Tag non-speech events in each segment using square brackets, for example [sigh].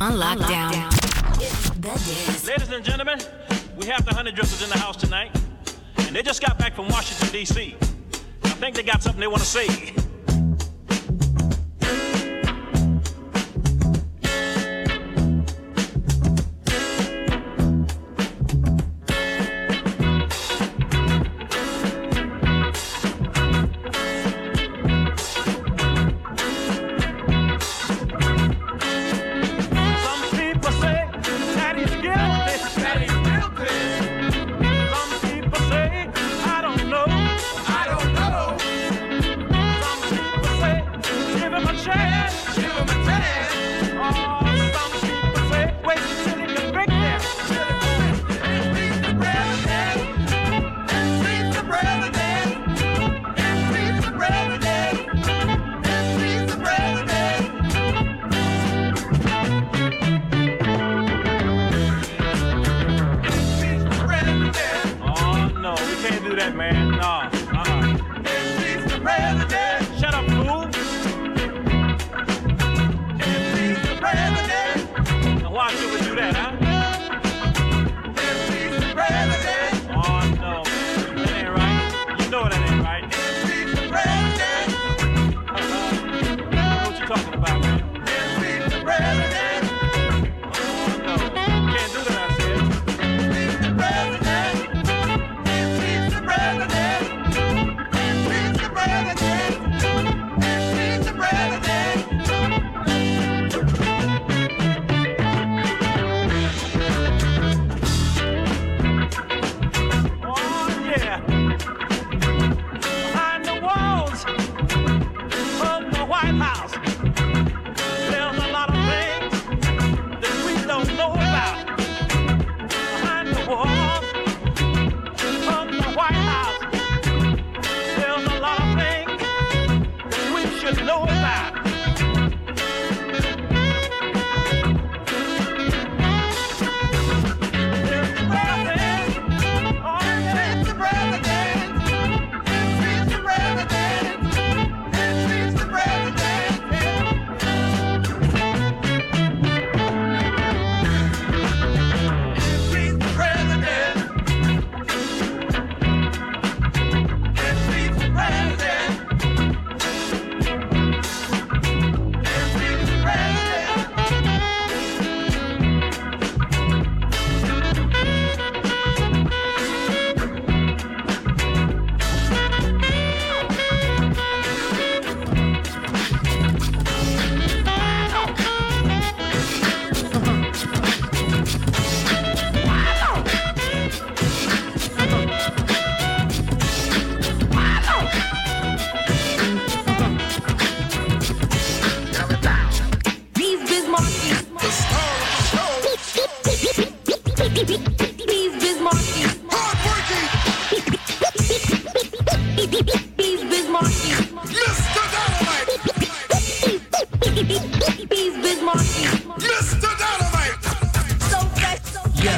On lockdown. Ladies and gentlemen, we have the honey drifters in the house tonight, and they just got back from Washington, D.C. I think they got something they want to say.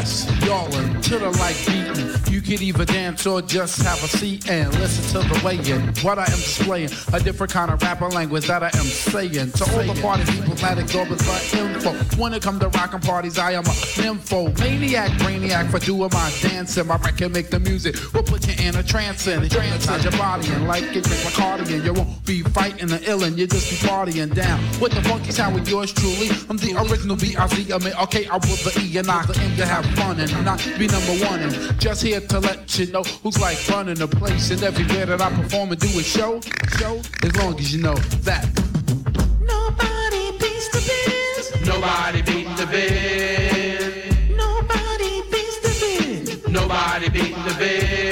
Yes or just have a seat and listen to the way in what I am displaying. A different kind of rapper language that I am saying. To all the party people, matic orbits for info. When it come to rockin' parties, I am a nympho. Maniac, brainiac for doing my dancing. My record make the music. We'll put you in a trance and hypnotize your body and like it, drink my cardigan. You won't be fighting the ill and you just be partying down. With the funky sound with yours truly. I'm the original B-I-Z. I mean, okay, I will the E and I aim to have fun and not be number one. And just here to let you know who's like running the place and everywhere that I perform and do a show, show, as long as you know that. Nobody beats the biz. Nobody beats the biz. Nobody beats the biz. Nobody beats the biz.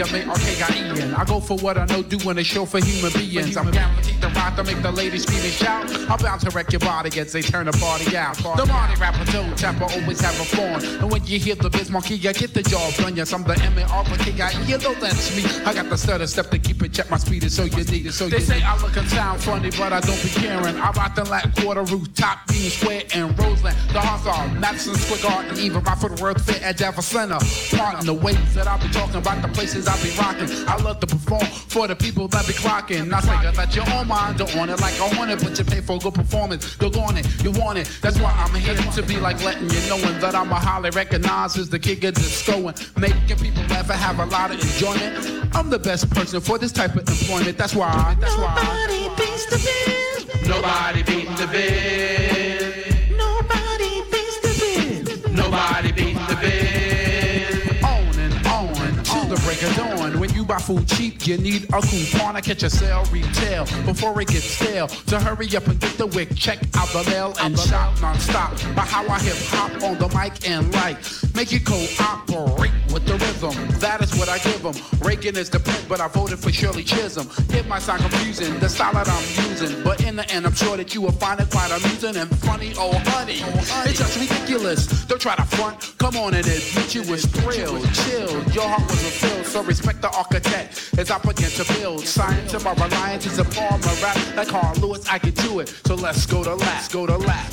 M-A-R-K-I-E-N. I go for what I know, doing a show for human beings. I'm guaranteed rock to make the ladies scream and shout. I'm bound to wreck your body as they turn the party out. The Marty rapper, Joe Tapper, always have a phone. And when you hear the biz monkey, you get the jaw done. Yes, I'm the M-A-R-K-I-E-N. You know that's me. I got the stutter step to keep it check. My speed is so you need it. So they say I look and sound funny, but I don't be caring. I rock the Latin quarter rooftop, Bean Square, and Roseland. The Hawthorne, Madison Square Garden, even my footwork fit at Jefferson Center. Pardon the ways that I be talking about the places I be rocking. I love to perform for the people that be clocking. I say that you're on mine, don't want it like I want it, but you pay for a good performance. You're on it, you want it. That's why I'm here to be like letting you knowing that I'm a highly recognized as the kid that's going, making people laugh and have a lot of enjoyment. I'm the best person for this type of employment. That's why. That's why. Nobody beats the biz. Nobody beating the biz. Nobody beats the biz. Nobody beating the biz. On and on till the break of dawn. Buy food cheap, you need a coupon to catch a sale retail before it gets stale. So hurry up and get the wick, check out the mail and shop non-stop. By how I hip hop on the mic and like make it cooperate with the rhythm. That is what I give them. Reagan is the print, but I voted for Shirley Chisholm. It might sound confusing, the style that I'm using, but in the end, I'm sure that you will find it quite amusing and funny. Oh, honey, it's just ridiculous. Don't try to front. Come on and admit you was thrilled, chilled. Your heart was fulfilled, so respect the architect as I begin to build. Science and my reliance is upon my rap. Like Carl Lewis, I can do it. So let's go to lap, go to lap.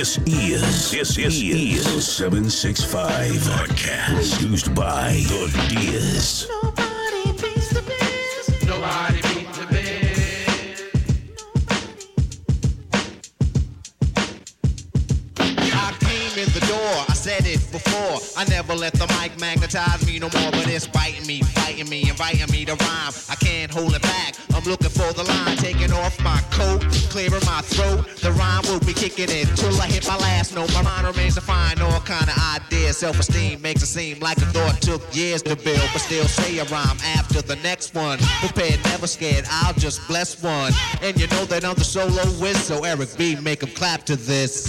This is this is, is 765 podcast produced by the Diaz. Nobody beats the biz. Nobody beat the bed. I came in the door, I said it before. I never let the mic magnetize me no more, but it's biting me, fighting me, inviting me to rhyme. I can't hold it back. I'm looking for the line, taking off my coat, clearing my throat. The rhyme will be kicking in till I hit my last note. My mind remains to find all kind of ideas. Self-esteem makes it seem like a thought took years to build, but still say a rhyme after the next one. Prepared, never scared. I'll just bless one. And you know that I'm the solo whiz, so Eric B, make 'em clap to this.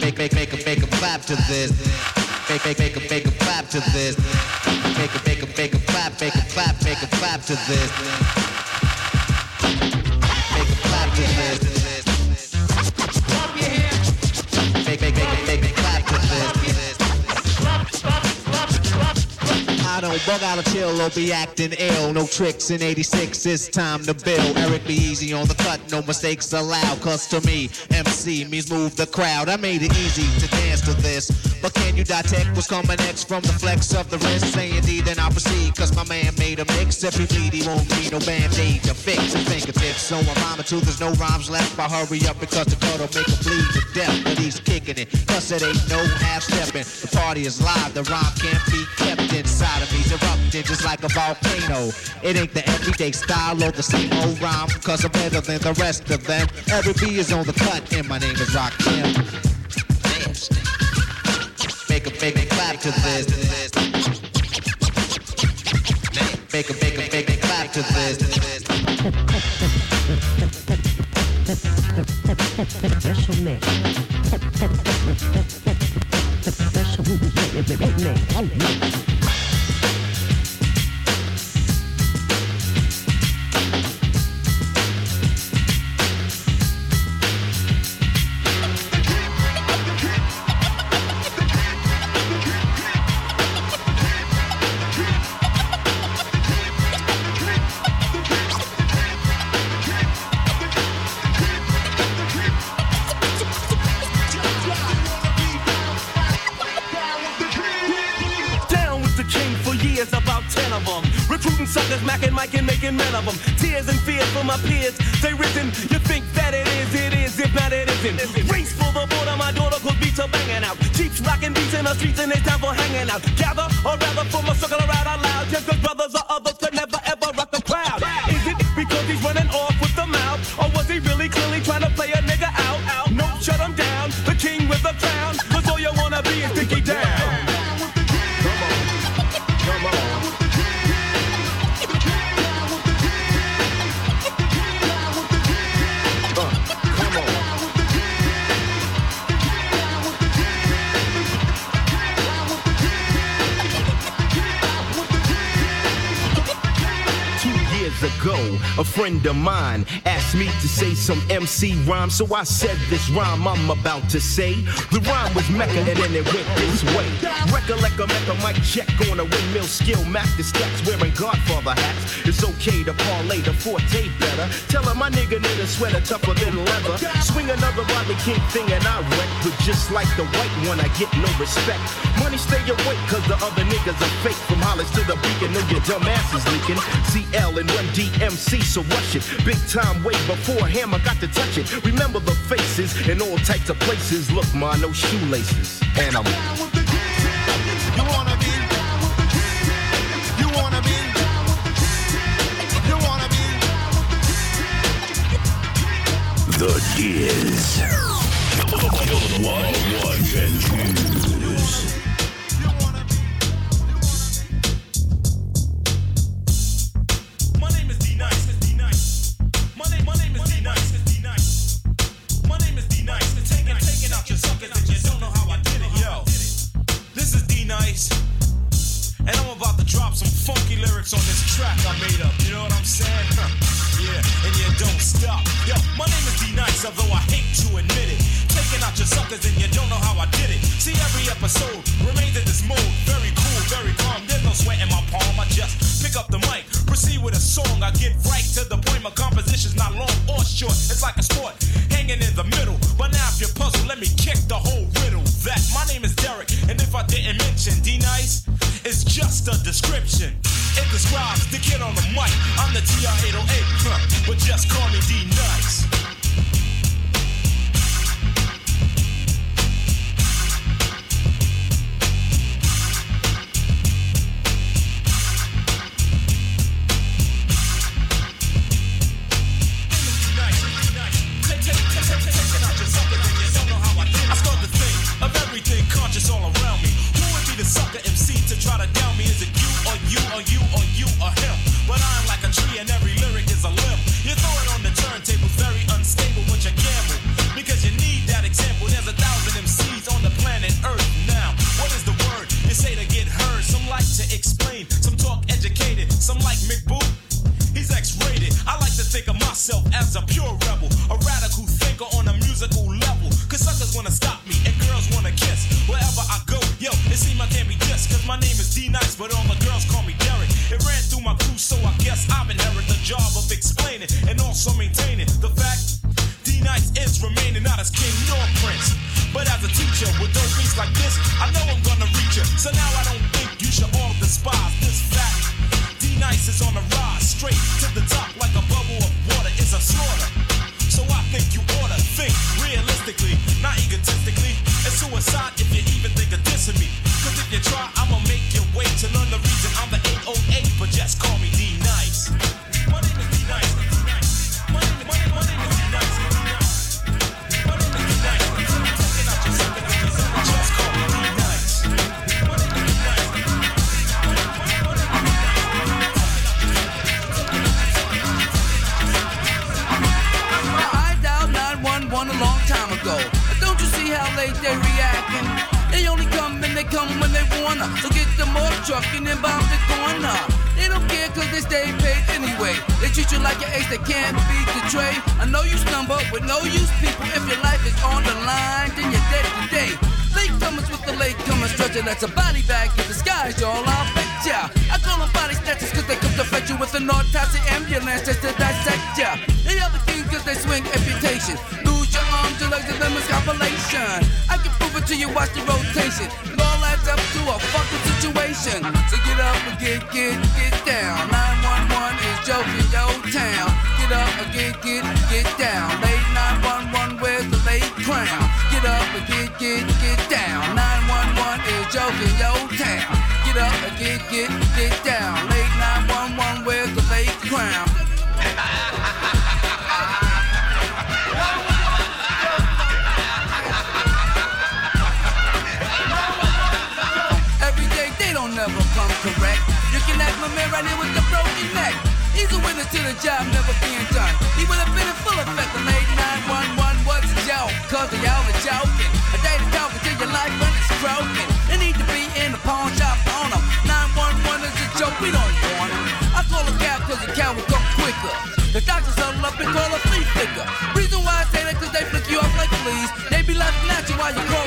Make, make, make 'em, make 'em clap to this. Make, make, make 'em, make 'em clap to this. Make 'em, make 'em, make 'em clap, make 'em clap, make 'em clap to this. To this. I bug out of chill or be acting ill. No tricks in 86, it's time to build. Eric B easy on the cut, no mistakes allowed. Cause to me, MC means move the crowd. I made it easy to dance to this. But can you detect what's coming next from the flex of the wrist? Say indeed, then I'll proceed. Cause my man made a mix. If he bleed, he won't need no band-aid to fix his fingertips. So I'm rhyming too, there's no rhymes left. I hurry up because the cut'll make him bleed to death. But he's kicking it, cause it ain't no half-stepping. The party is live, the rhyme can't be kept inside of me's erupting just like a volcano. It ain't the everyday style or the same old rhyme, cause I'm better than the rest of them. Eric B is on the cut, and my name is. Make a make a clap to this. Make a a make a clap to this. Special mix. Special mix. For my peers, they risen. You think that it is, it is, if not, it isn't. Race for the border, my daughter could beats are banging out. Jeeps rocking beats in the streets, and it's time for hanging out. Gather, or rather, form a circle around out loud. Just cause brothers or others could never A friend of mine asked me to say some MC rhyme, so I said this rhyme I'm about to say. The rhyme was Mecca, and then it went this way. Recollect a Mecca mic check on a windmill skill, map the wearing Godfather hats. It's okay to parlay the forte better. Tell him my nigga need a sweater tougher than leather. Swing another Rodney King thing, and I wreck. But just like the white one, I get no respect. Money stay awake, cause the other niggas are fake. From Hollis to the beacon, know your dumb asses leaking. CL and Run-DMC so or rush it. Big time way before him, I got to touch it. Remember the faces in all types of places. Look, ma, no shoelaces. And I'm down with the kids. You wanna be down with the. You wanna be down with the. You wanna be the One, one, and two. Nor prince. But as a teacher with dope beats like this, I know I'm gonna reach you. So now I don't stay paid anyway. They treat you like an ace that can't be betrayed. I know you stumble with no use people. If your life is on the line, then you're dead today. Latecomers with the latecomers stretcher that's a body bag in disguise, y'all. I'll bet ya. I call them body snatchers cause they come to fetch you with an autopsy ambulance just to dissect ya. They are the cause they swing amputation. Lose your arms, your legs, and them is compilation. I can prove it to you, watch the rotation. It all adds up to a fucking situation. So get up and get, get, get down. 911 is joking your town. Get up and get, get, get down. Late 911, where's the late crown? Get up and get, get, get down. 911 is joking your town. Get up and get, get, get down. Late 911, where's the late crown? Never come correct. You can act my man right here with the broken neck. He's a winner to the job never being done. He would have been in full effect the late 911. What's a joke? Cause they all are joking. A day to talk until your life when it's broken. They need to be in the pawn shop on them. 911 is a joke, we don't want them. I call a cow cause a cab will come quicker. The doctors huddle up and call a flea flicker. Reason why I say that cause they flick you off like fleas. They be laughing at you while you call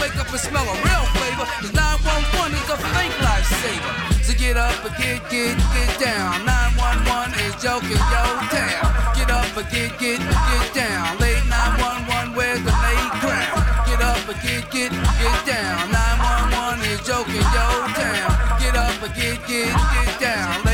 wake up and smell a real flavor, cause 911 is a fake lifesaver. So get up and get, get, get down. 911 is joking your town. Get up and get, get, get down. Late 911, where's the late crown? Get up and get, get, get down. 911 is joking your town. Get up and get, get, get down.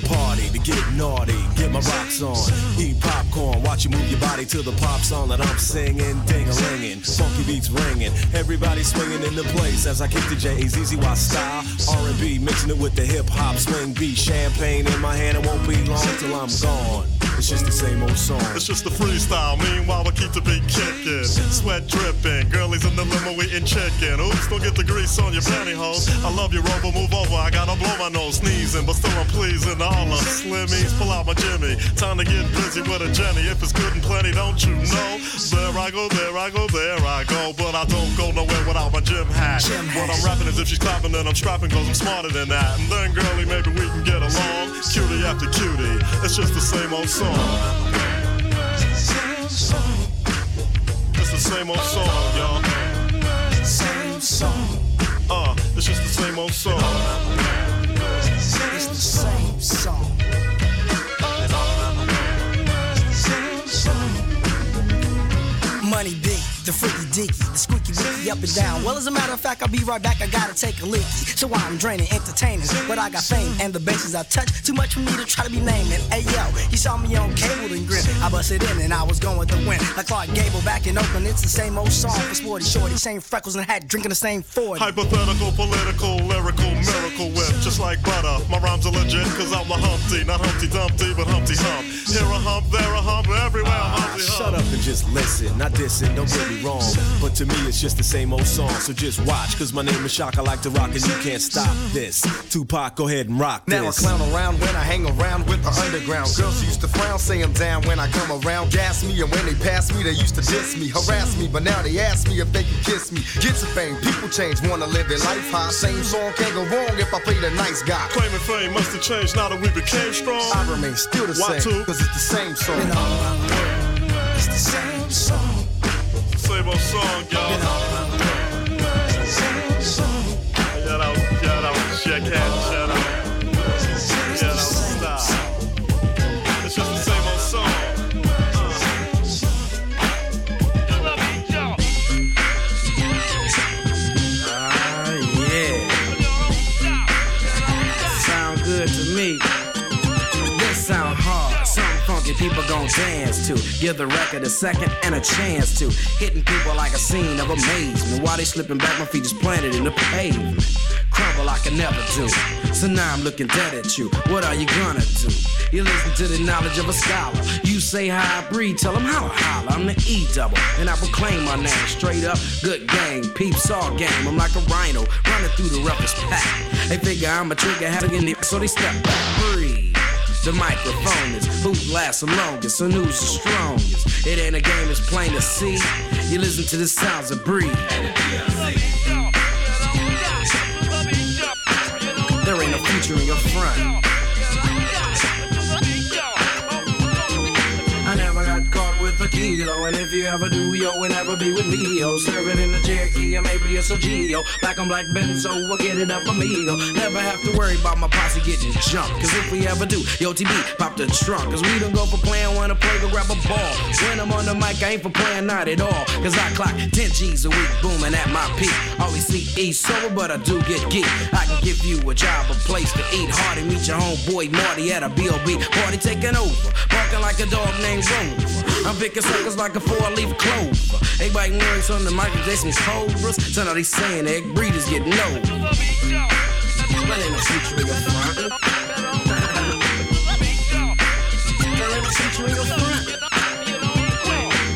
The party to get naughty, get my rocks on, eat popcorn, watch you move your body to the pop song that I'm singing, ding a linging, funky beats ringing, everybody swinging in the place. As I kick the J-A-Z-Z-Y style, R&B mixing it with the hip hop swing beat, champagne in my hand, it won't be long till I'm gone. It's just the same old song. It's just the freestyle. Meanwhile, we keep the beat kicking. Sweat dripping. Girlies in the limo eating chicken. Oops, don't get the grease on your pantyhose. I love you, Rover. Move over. I gotta blow my nose sneezing, but still I'm pleasing all the slimmies. Pull out my Jimmy. Time to get busy with a Jenny. If it's good and plenty, don't you know? There I go, there I go, there I go. But I don't go nowhere without my gym hat. What I'm rapping is if she's clapping, then I'm strapping, cause I'm smarter than that. And then, girlie, maybe we can get along. Cutie after cutie. It's just the same old song. It's the same old song, y'all. Same song. Uh, it's just the same old song. It's the same song. Money big, the freaky deaky, the squeaky wicky up and down. Well, as a matter of fact, I'll be right back. I gotta take a leaky. So I'm draining, entertaining. But I got fame and the bases I touch. Too much for me to try to be naming. Hey yo, you saw me on cable and grit. I busted in and I was going to win. Like Clark Gable back in Oakland, it's the same old song for Sporty Shorty. Same freckles and hat, drinking the same 40. Hypothetical, political, lyrical, miracle whip. Just like butter. My rhymes are legit, cause I'm a Humpty. Not Humpty Dumpty, but Humpty Hump. Here a hump, there a hump, everywhere I'm Humpty ah, Hump. Shut up and just listen. Not dissing, don't get me wrong. But to me, it's just the same old song. So just watch, cause my name is Shock. I like to rock and you can't stop this. Tupac, go ahead and rock Now I this. clown around when I hang around with the underground. Girls used to frown, say I'm down when I come around. Gas me, and when they pass me, they used to diss me, harass me. But now they ask me if they can kiss me. Get some fame, people change, wanna live their life high. Same song can't go wrong if I play the nice guy. Claiming fame must have changed now that we became strong. I remain still the Why same, two? cause it's the same song. It's the same song. Old song, y'all. Shout out, shout out, check out, funky people gon' dance to. Give the record a second and a chance to. Hitting people like a scene of amazement. While they slipping back, my feet just planted in the pavement. Crumble I never do. So now I'm looking dead at you. What are you gonna do? You listen to the knowledge of a scholar. You say how I breathe, tell them how I holler. I'm the E double, and I proclaim my name straight up. Good gang, peeps all game. I'm like a rhino running through the roughest pack. They figure I'm a trigger having so they step back. Breathe. The microphone is who lasts the longest and who's the strongest. It ain't a game, it's plain to see. You listen to the sounds of breathe. There ain't no future in your front. Kilo. And if you ever do, yo, and ever be with me, yo, serve it in the Cherokee or maybe it's a Geo. Black on black Benzo, we'll get it up amigo. Never have to worry about my posse getting jumped. Cause if we ever do, yo, TB, pop the trunk. Cause we don't go for playing, wanna play, go grab a ball. When I'm on the mic, I ain't for playing, not at all. Cause I clock 10 G's a week, booming at my peak. Always see E sober, but I do get geek. I can give you a job, a place to eat. Hardy, meet your homeboy Marty at a B.O.B. Party taking over, barking like a dog named Rover. I'm picking suckers like a four-leaf clover. Biting lyrics on the Michael Jackson's cobras. So now they saying egg breeders get no. That future in your front. That ain't no in your front.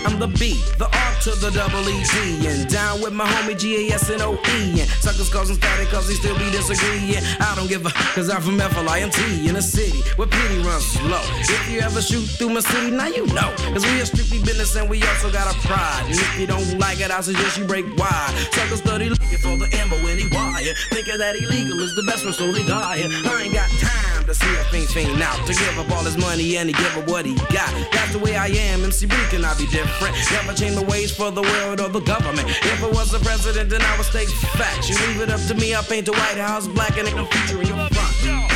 I'm the B, the R to the double E and down with my homie G A S N O E. And OE. And suckers causing static cause they still be disagreeing. I don't give a cause I'm from FLINT in a city where pity runs slow. If you ever shoot through my city, now you know. Cause we a strictly business and we also got a pride. And if you don't like it, I suggest you break wide. Suckers study looking for the ammo when he wire. Thinking that illegal is the best one, slowly dying. I ain't got time to see a fiend fiend out. To give up all his money and to give up what he got. That's the way I am, MC Breed cannot be different. Never change the ways for the world or the government. If it was the president, then I would state facts. You leave it up to me, I paint the White House black and ain't no feature in your front.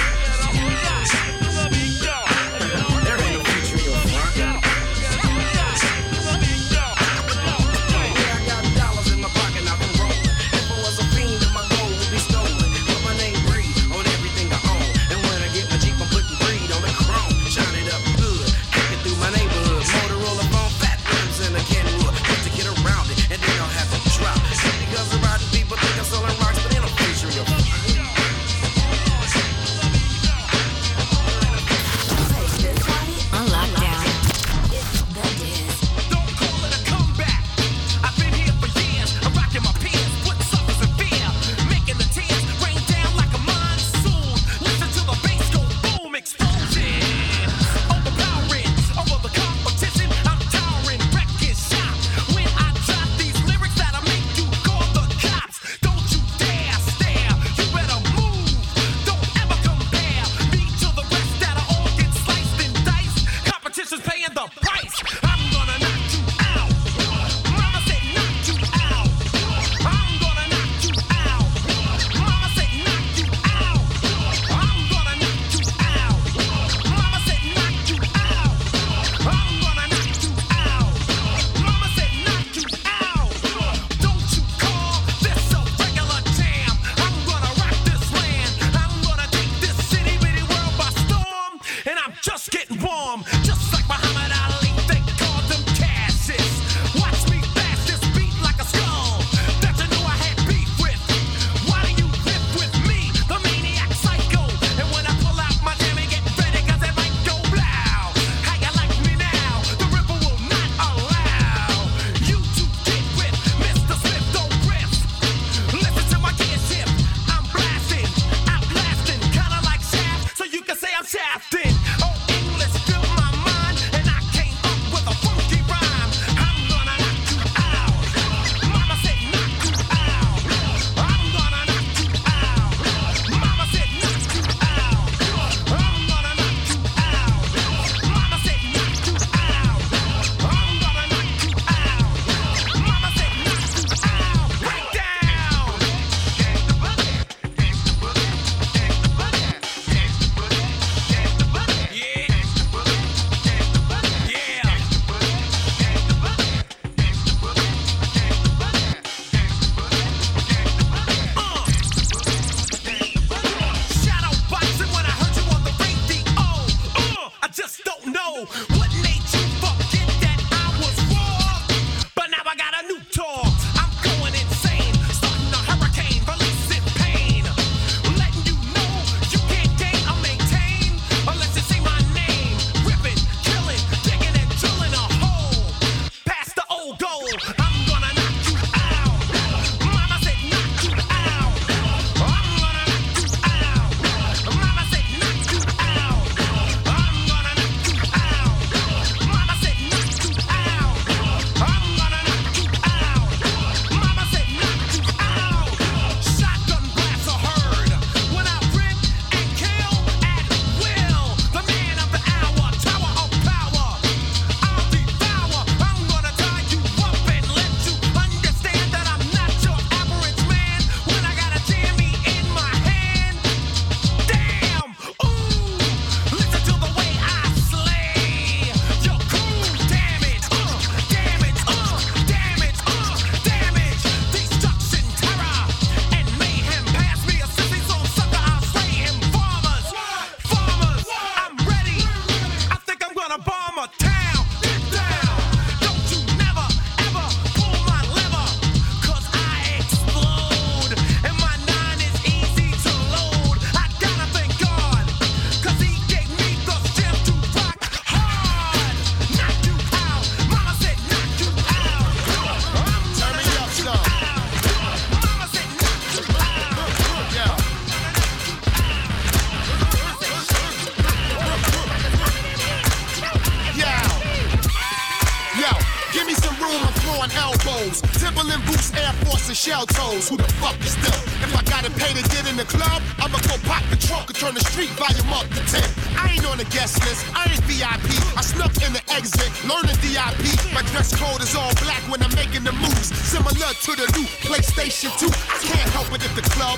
Obama. ten.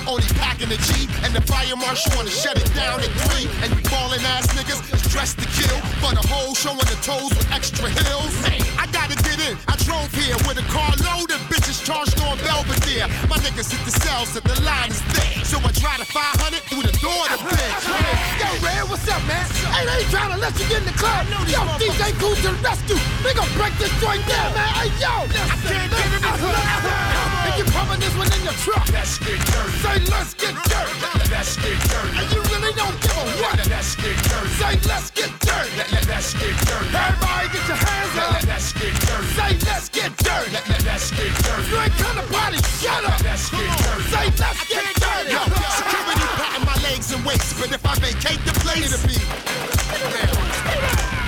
Only packing a G. And the fire marshal wanna shut it down at 3. And you ballin' ass niggas dressed to kill. For the whole showing the toes with extra heels. Hey, I gotta get in. I drove here with a car loaded bitches charged on Belvedere. My niggas hit the cells that the line is thick. So I drive the 500 through the door to bitch. Yo, Red, what's up, man? Hey, they ain't trying to let you get in the club. Yo, DJ Kool to the rescue. We gon' break this joint down, man. Hey, yo. I can't get club. And you pumping this one in your truck. Let's get dirty. Say, let's get dirty. Let's get dirty. And you really don't give a what. Let's get dirty. Say, let's get dirty. Let's get dirty. Everybody get your hands up. Let's get dirty. Say, let's get dirty. Let's get dirty. You ain't come to party, shut up. Let's get dirty. Say, let's get dirty. Yo, security patting my legs and waist, but if I vacate the place, it'll be.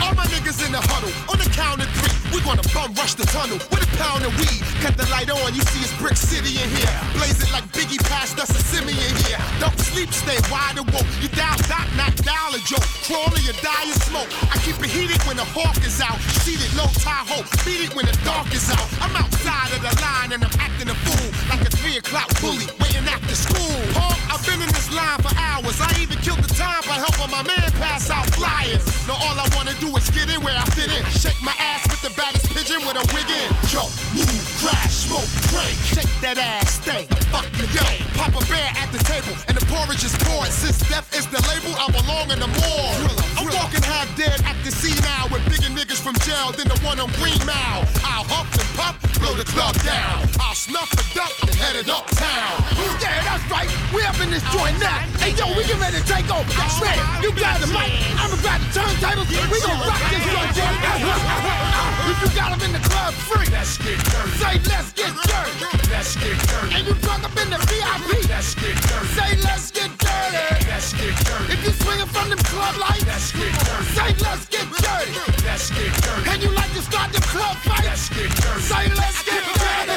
All my niggas in the huddle, on the count of three, we gonna bum rush the tunnel pound of weed. Cut the light on, you see it's Brick City in here. Blaze it like Biggie passed us a simi in here. Don't sleep, stay wide awoke. You dial dot, not dial a joke. Crawl or you die in smoke. I keep it heated when the hawk is out. Seated low Tahoe, beat it when the dark is out. I'm outside of the line and I'm acting a fool. Like a three o'clock bully, waiting after school. Hawk, I've been in this line for hours. I even killed the time by helping my man pass out flyers. Now all I wanna do is get in where I fit in. Shake my ass with the baddest pigeon with a wig in. Jump, move, crash, smoke, drink. Shake that ass, stay. Fuck you, yo. Pop a bear at the table and the porridge is poured. Since death is the label, I belong in the morgue. I'm walking half dead at the sea now with bigger niggas from jail than the one on Green Mile. I'll huff and puff, blow the club down. I'll snuff the duck and head it uptown. Yeah, that's right. We up in this joint now. Hey, yo, we get ready to take over. Man, you got the mic. I'ma grab the turntables. We gon' rock this joint, If [laughs] you got them in the club free, let's get dirty. Say, let's get dirty. Let's get dirty. And you drunk up in the VIP, let's get dirty. Say, let's get dirty. Let's get dirty. If you swinging from them club lights, let's get dirty. Say, let's get dirty. Let's get dirty. And you like to start the club fight, let's get dirty. Say, let's get dirty.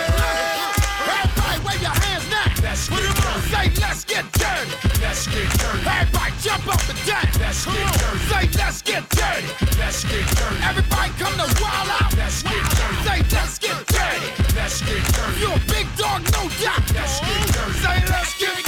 Everybody wave your hands Let's get dirty. Say let's get dirty. Let's get dirty. Everybody jump up and down. Let's get dirty. Say let's get dirty. Let's get dirty. Everybody come to wild out. Let's get dirty. Say let's get dirty. Let's get dirty. You a big dog, no doubt. Let's get dirty. Say let's get